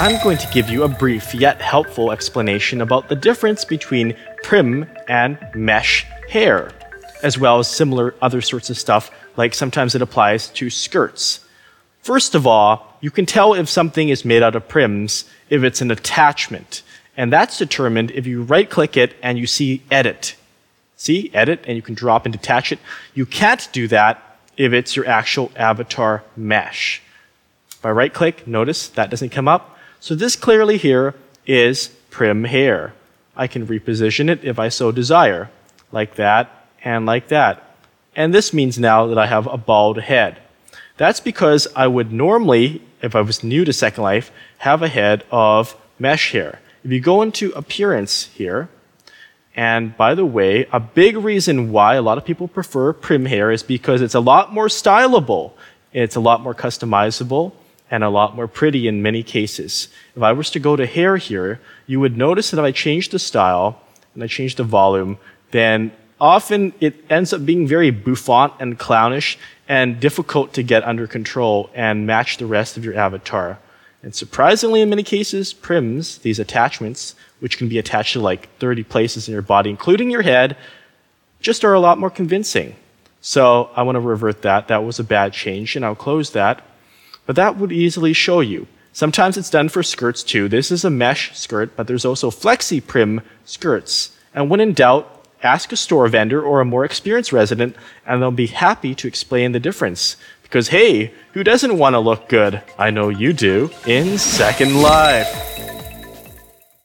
I'm going to give you a brief yet helpful explanation about the difference between prim and mesh hair, as well as similar other sorts of stuff, like sometimes it applies to skirts. First of all, you can tell if something is made out of prims if it's an attachment, and that's determined if you right click it and you see edit. See, edit, and you can drop and detach it. You can't do that if it's your actual avatar mesh. If I right click, notice that doesn't come up. So this clearly here is prim hair. I can reposition it if I so desire, like that and like that. And this means now that I have a bald head. That's because I would normally, if I was new to Second Life, have a head of mesh hair. If you go into appearance here, and by the way, a big reason why a lot of people prefer prim hair is because it's a lot more stylable. It's a lot more customizable and a lot more pretty in many cases. If I was to go to hair here, you would notice that if I change the style and I change the volume, then often it ends up being very bouffant and clownish and difficult to get under control and match the rest of your avatar. And surprisingly, in many cases, prims, these attachments, which can be attached to like 30 places in your body, including your head, just are a lot more convincing. So I want to revert that. That was a bad change, and I'll close that. But that would easily show you. Sometimes it's done for skirts too. This is a mesh skirt, but there's also flexi prim skirts. And when in doubt, ask a store vendor or a more experienced resident, and they'll be happy to explain the difference. Because hey, who doesn't want to look good? I know you do in Second Life.